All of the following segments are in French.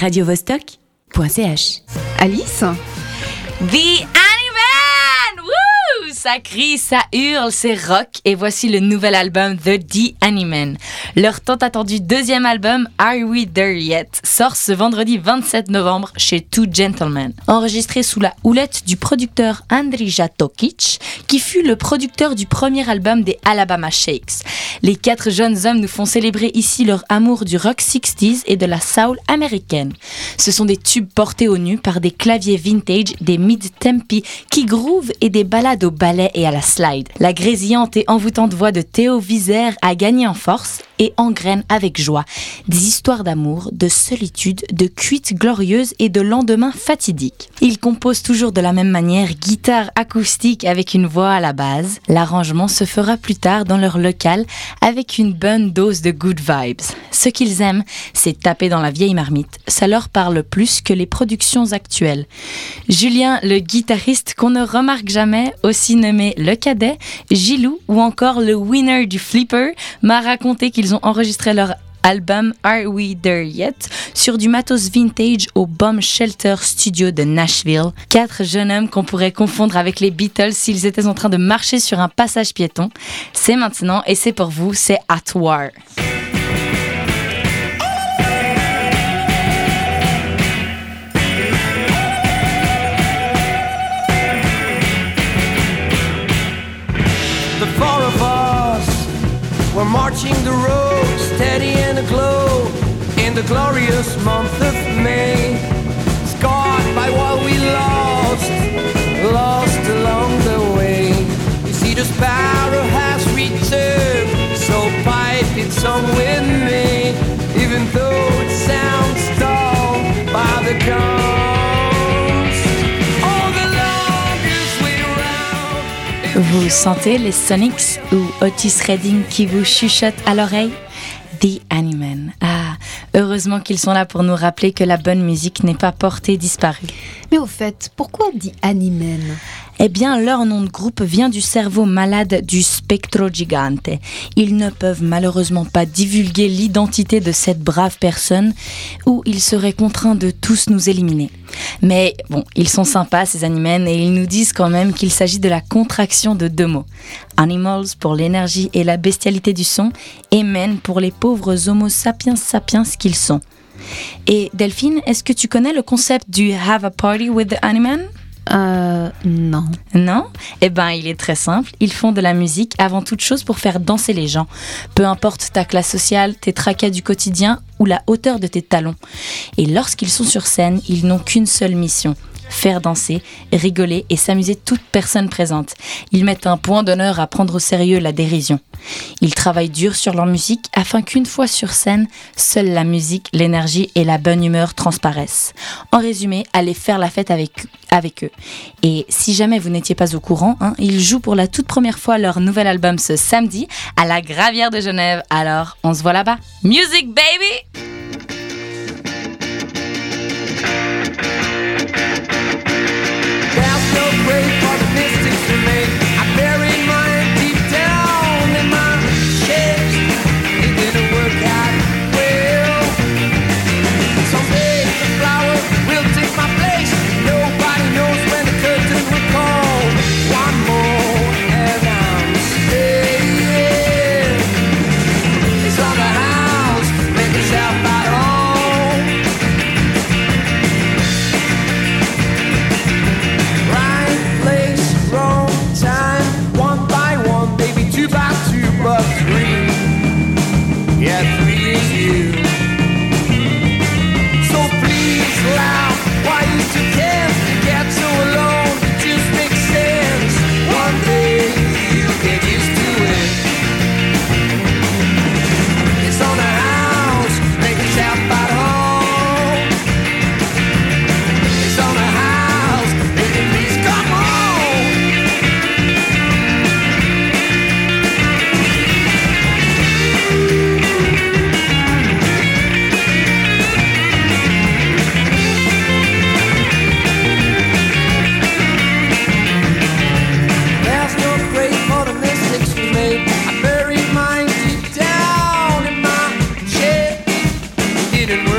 radiovostok.ch. Alice The Ça crie, ça hurle, c'est rock. Et voici le nouvel album The The Animan. Leur tant attendu deuxième album, Are We There Yet, sort ce vendredi 27 novembre chez Two Gentlemen. Enregistré sous la houlette du producteur Andrija Tokic, qui fut le producteur du premier album des Alabama Shakes. Les quatre jeunes hommes nous font célébrer ici leur amour du rock 60s et de la soul américaine. Ce sont des tubes portés au nu par des claviers vintage, des mid-tempi qui groove et des ballades au et à la slide. La grésillante et envoûtante voix de Théo Visère a gagné en force et engraine avec joie des histoires d'amour, de solitude, de cuites glorieuses et de lendemains fatidiques. Il compose toujours de la même manière, guitare acoustique avec une voix à la base. L'arrangement se fera plus tard dans leur local avec une bonne dose de good vibes. Ce qu'ils aiment, c'est taper dans la vieille marmite. Ça leur parle plus que les productions actuelles. Julien, le guitariste qu'on ne remarque jamais, aussi nommé le cadet, Gilou ou encore le winner du flipper, m'a raconté qu'ils ont enregistré leur album Are We There Yet sur du matos vintage au Bomb Shelter Studio de Nashville. Quatre jeunes hommes qu'on pourrait confondre avec les Beatles s'ils étaient en train de marcher sur un passage piéton. C'est maintenant et c'est pour vous, c'est At War. Were marching the road, steady and aglow, in the glorious month of May. Scarred by what we lost, lost along the way. You see, the sparrow has returned, so pipe it song with me, even though it sounds dull by the guns. Vous sentez les Sonics ou Otis Redding qui vous chuchotent à l'oreille? The Animan. Ah, heureusement qu'ils sont là pour nous rappeler que la bonne musique n'est pas portée disparue. Mais au fait, pourquoi dit Animen Eh bien, leur nom de groupe vient du cerveau malade du Spectro Gigante. Ils ne peuvent malheureusement pas divulguer l'identité de cette brave personne ou ils seraient contraints de tous nous éliminer. Mais bon, ils sont sympas ces animens et ils nous disent quand même qu'il s'agit de la contraction de deux mots. Animals pour l'énergie et la bestialité du son et men pour les pauvres homo sapiens sapiens qu'ils sont. Et Delphine, est-ce que tu connais le concept du Have a Party with the Animan Euh, non. non? Eh ben, il est très simple. Ils font de la musique avant toute chose pour faire danser les gens. Peu importe ta classe sociale, tes tracas du quotidien ou la hauteur de tes talons. Et lorsqu'ils sont sur scène, ils n'ont qu'une seule mission faire danser, rigoler et s'amuser toute personne présente. Ils mettent un point d'honneur à prendre au sérieux la dérision. Ils travaillent dur sur leur musique afin qu'une fois sur scène, seule la musique, l'énergie et la bonne humeur transparaissent. En résumé, allez faire la fête avec, avec eux. Et si jamais vous n'étiez pas au courant, hein, ils jouent pour la toute première fois leur nouvel album ce samedi à la Gravière de Genève. Alors, on se voit là-bas. Music baby!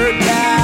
word.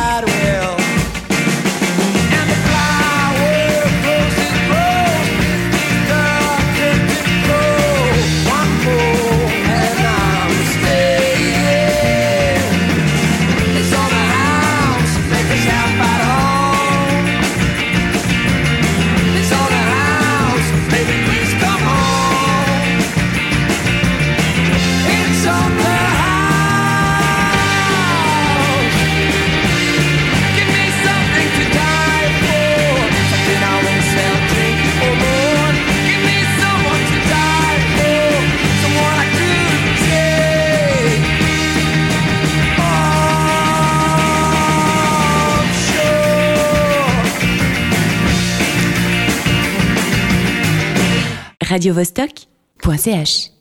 radiovostok.ch